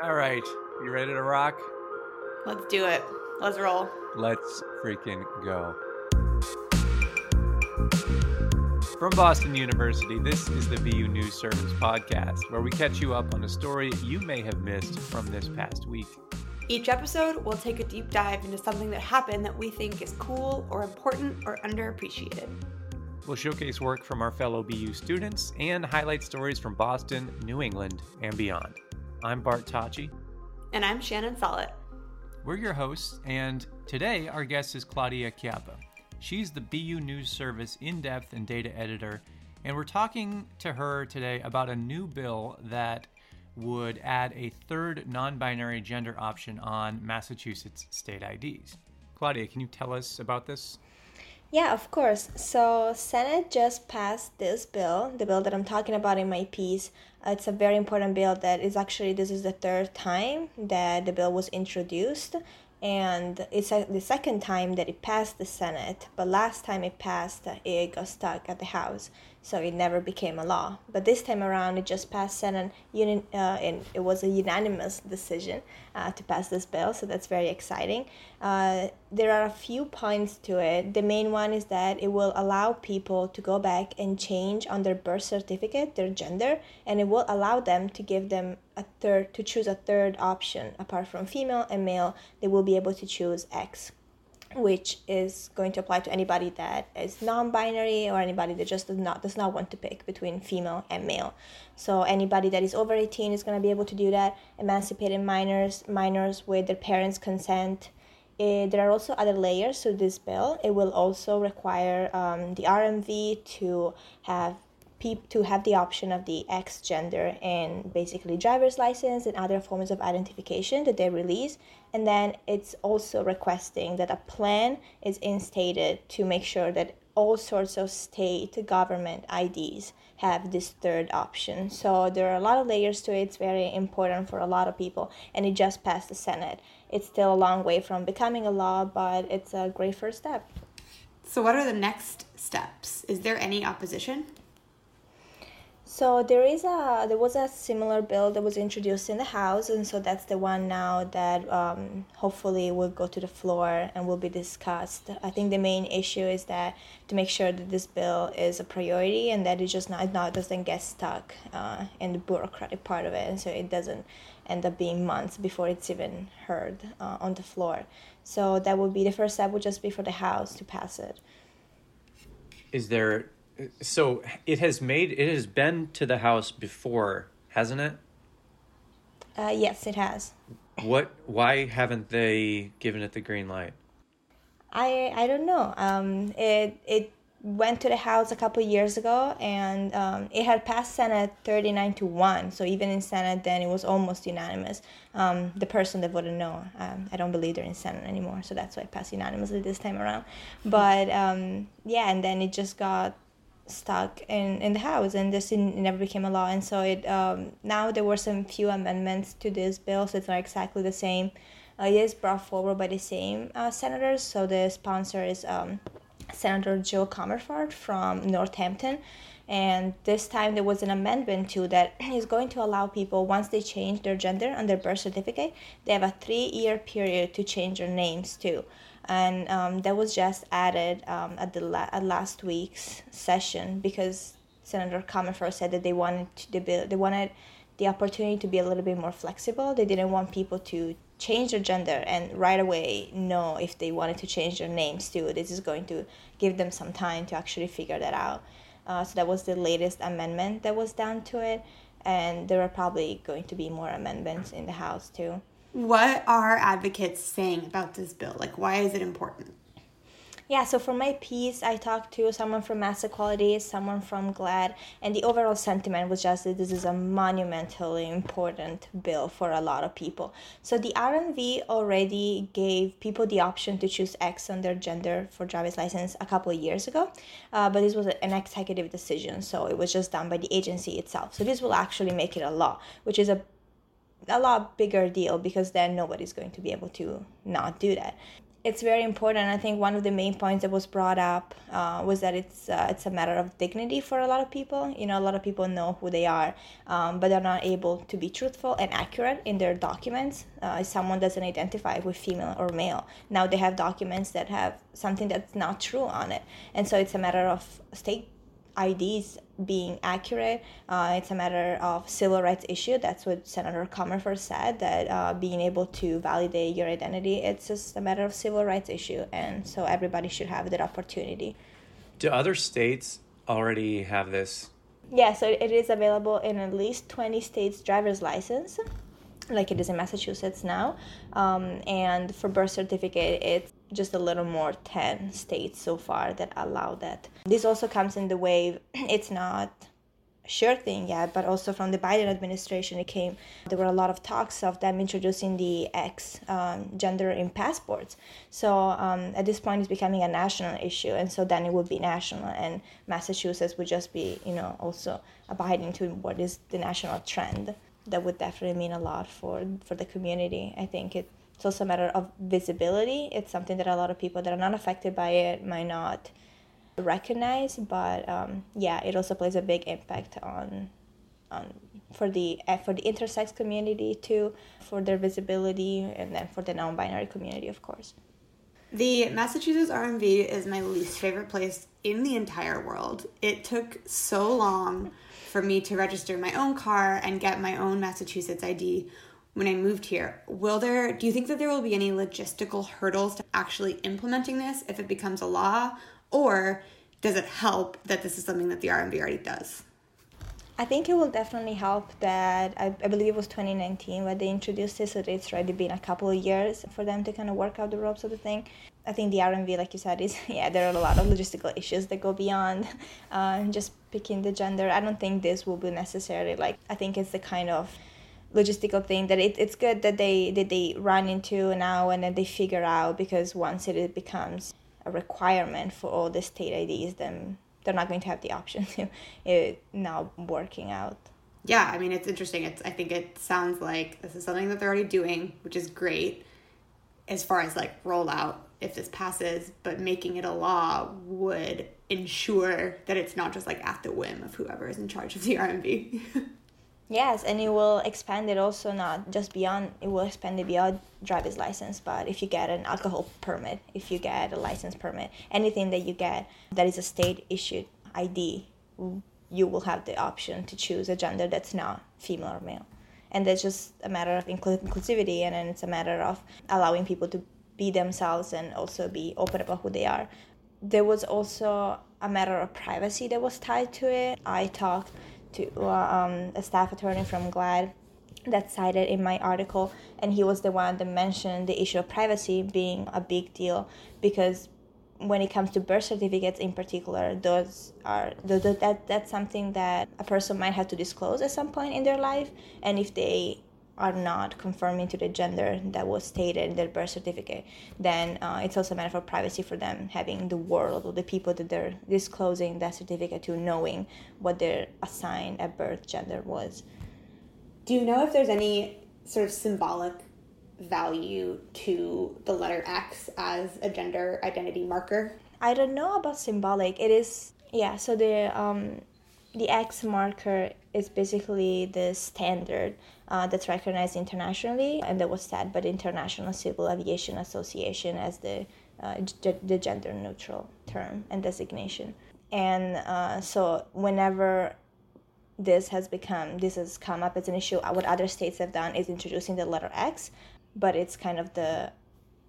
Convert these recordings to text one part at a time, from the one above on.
All right, you ready to rock? Let's do it. Let's roll. Let's freaking go. From Boston University, this is the BU News Service podcast, where we catch you up on a story you may have missed from this past week. Each episode, we'll take a deep dive into something that happened that we think is cool or important or underappreciated. We'll showcase work from our fellow BU students and highlight stories from Boston, New England, and beyond. I'm Bart Tachi. And I'm Shannon Follett. We're your hosts, and today our guest is Claudia Chiappa. She's the BU News Service in depth and data editor, and we're talking to her today about a new bill that would add a third non binary gender option on Massachusetts state IDs. Claudia, can you tell us about this? Yeah, of course. So, Senate just passed this bill, the bill that I'm talking about in my piece. Uh, it's a very important bill that is actually this is the third time that the bill was introduced and it's the second time that it passed the Senate, but last time it passed, uh, it got stuck at the House, so it never became a law. But this time around, it just passed Senate, uni- uh, and it was a unanimous decision uh, to pass this bill, so that's very exciting. Uh, there are a few points to it. The main one is that it will allow people to go back and change on their birth certificate their gender, and it will allow them to give them a third to choose a third option apart from female and male. They will be able to choose X which is going to apply to anybody that is non-binary or anybody that just does not does not want to pick between female and male. So anybody that is over 18 is going to be able to do that. Emancipated minors, minors with their parents' consent. Uh, there are also other layers to this bill. It will also require um, the RMV to have to have the option of the X gender in basically driver's license and other forms of identification that they release. And then it's also requesting that a plan is instated to make sure that all sorts of state government IDs have this third option. So there are a lot of layers to it. It's very important for a lot of people, and it just passed the Senate. It's still a long way from becoming a law, but it's a great first step. So, what are the next steps? Is there any opposition? So there is a there was a similar bill that was introduced in the House, and so that's the one now that um, hopefully will go to the floor and will be discussed. I think the main issue is that to make sure that this bill is a priority and that it just not not doesn't get stuck uh, in the bureaucratic part of it, and so it doesn't end up being months before it's even heard uh, on the floor. So that would be the first step. Would just be for the House to pass it. Is there so it has made it has been to the house before, hasn't it? Uh, yes, it has. What? Why haven't they given it the green light? I I don't know. Um, it it went to the House a couple years ago, and um, it had passed Senate thirty nine to one. So even in Senate, then it was almost unanimous. Um, the person that voted no, um, I don't believe they're in Senate anymore, so that's why it passed unanimously this time around. But um, yeah, and then it just got stuck in, in the house and this never became a law. And so it um, now there were some few amendments to this bill so it's not exactly the same. Uh, it is brought forward by the same uh, senators. So the sponsor is um, senator Jo Comerford from northampton. And this time there was an amendment to that is going to allow people once they change their gender on their birth certificate they have a three year period to change their names too and um, that was just added um, at the la- at last week's session because Senator Comerford said that they wanted to, they, they wanted the opportunity to be a little bit more flexible. They didn't want people to change their gender and right away know if they wanted to change their names too. This is going to give them some time to actually figure that out. Uh, so that was the latest amendment that was done to it, and there are probably going to be more amendments in the House too. What are advocates saying about this bill? Like, why is it important? Yeah, so for my piece, I talked to someone from Mass Equality, someone from GLAD, and the overall sentiment was just that this is a monumentally important bill for a lot of people. So the RMV already gave people the option to choose X on their gender for driver's license a couple of years ago, uh, but this was an executive decision, so it was just done by the agency itself. So this will actually make it a law, which is a a lot bigger deal because then nobody's going to be able to not do that. it's very important. I think one of the main points that was brought up uh, was that it's uh, it's a matter of dignity for a lot of people. You know, a lot of people know who they are, um, but they're not able to be truthful and accurate in their documents. Uh, if someone doesn't identify with female or male, now they have documents that have something that's not true on it, and so it's a matter of state IDs being accurate. Uh, it's a matter of civil rights issue. That's what Senator Comerford said. That uh, being able to validate your identity, it's just a matter of civil rights issue, and so everybody should have that opportunity. Do other states already have this? Yeah, so it is available in at least twenty states' driver's license, like it is in Massachusetts now. Um, and for birth certificate, it's just a little more 10 states so far that allow that. This also comes in the wave, it's not sure thing yet, but also from the Biden administration, it came. There were a lot of talks of them introducing the X um, gender in passports. So um, at this point, it's becoming a national issue, and so then it would be national, and Massachusetts would just be, you know, also abiding to what is the national trend. That would definitely mean a lot for for the community. I think it it's also a matter of visibility. It's something that a lot of people that are not affected by it might not recognize, but um, yeah, it also plays a big impact on on for the eh, for the intersex community too, for their visibility, and then for the non-binary community, of course. The Massachusetts RMV is my least favorite place in the entire world. It took so long for me to register my own car and get my own Massachusetts ID when I moved here. Will there, do you think that there will be any logistical hurdles to actually implementing this if it becomes a law? Or does it help that this is something that the RMV already does? I think it will definitely help that I, I believe it was 2019 when they introduced this, so it's already been a couple of years for them to kind of work out the ropes of the thing. I think the RMV, like you said, is yeah, there are a lot of logistical issues that go beyond uh, just picking the gender. I don't think this will be necessarily like, I think it's the kind of logistical thing that it, it's good that they that they run into now and then they figure out because once it becomes a requirement for all the state IDs then they're not going to have the option to it now working out. Yeah, I mean it's interesting. It's I think it sounds like this is something that they're already doing, which is great as far as like rollout if this passes, but making it a law would ensure that it's not just like at the whim of whoever is in charge of the RMV. Yes, and it will expand it also not just beyond. It will expand it beyond driver's license. But if you get an alcohol permit, if you get a license permit, anything that you get that is a state issued ID, you will have the option to choose a gender that's not female or male, and that's just a matter of inclusivity, and then it's a matter of allowing people to be themselves and also be open about who they are. There was also a matter of privacy that was tied to it. I talked to uh, um, a staff attorney from GLAD that cited in my article, and he was the one that mentioned the issue of privacy being a big deal because when it comes to birth certificates in particular, those are that that's something that a person might have to disclose at some point in their life, and if they are not conforming to the gender that was stated in their birth certificate, then uh, it's also a matter of privacy for them having the world or the people that they're disclosing that certificate to knowing what their assigned at birth gender was. Do you know if there's any sort of symbolic value to the letter X as a gender identity marker? I don't know about symbolic. It is yeah. So the um, the X marker is basically the standard uh, that's recognized internationally and that was set by the International Civil Aviation Association as the, uh, g- the gender neutral term and designation. And uh, so whenever this has become, this has come up as an issue, what other states have done is introducing the letter X, but it's kind of the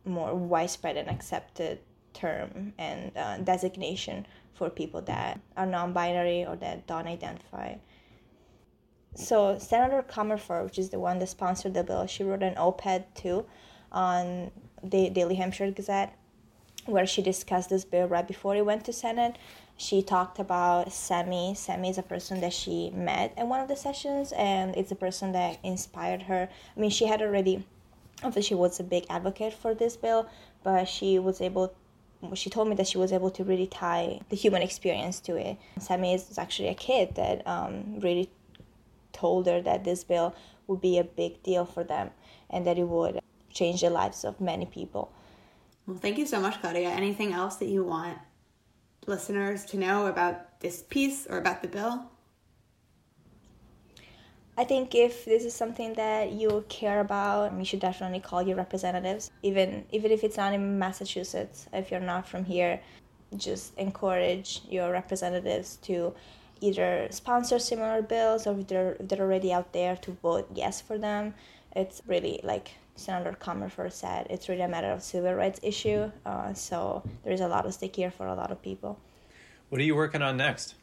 more widespread and accepted term and uh, designation for people that are non-binary or that don't identify so Senator Comerford, which is the one that sponsored the bill, she wrote an op-ed too on the Daily Hampshire Gazette where she discussed this bill right before it went to Senate. She talked about Sammy. Sammy is a person that she met in one of the sessions, and it's a person that inspired her. I mean, she had already, obviously, she was a big advocate for this bill, but she was able she told me that she was able to really tie the human experience to it. Sammy is actually a kid that um, really told her that this bill would be a big deal for them and that it would change the lives of many people. Well, thank you so much, Claudia. Anything else that you want listeners to know about this piece or about the bill? I think if this is something that you care about, you should definitely call your representatives. Even even if it's not in Massachusetts, if you're not from here, just encourage your representatives to either sponsor similar bills or if they're, if they're already out there to vote yes for them. It's really like Senator Comerford said, it's really a matter of civil rights issue. Uh, so there is a lot of stake here for a lot of people. What are you working on next?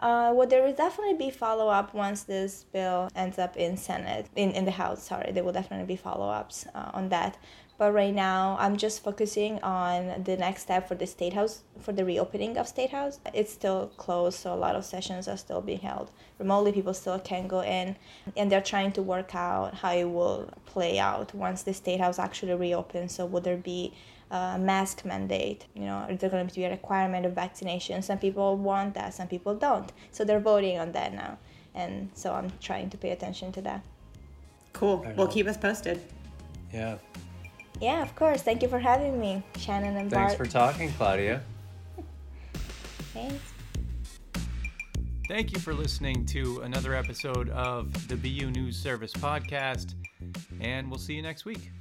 Uh, well, there will definitely be follow up once this bill ends up in Senate, in, in the House. Sorry, there will definitely be follow ups uh, on that. But right now, I'm just focusing on the next step for the State House, for the reopening of State House. It's still closed, so a lot of sessions are still being held remotely. People still can go in, and they're trying to work out how it will play out once the State House actually reopens. So, would there be uh, mask mandate. You know, is there going to be a requirement of vaccination? Some people want that, some people don't. So they're voting on that now, and so I'm trying to pay attention to that. Cool. Well, keep us posted. Yeah. Yeah, of course. Thank you for having me, Shannon and Bart. Thanks for talking, Claudia. Thanks. Thank you for listening to another episode of the BU News Service podcast, and we'll see you next week.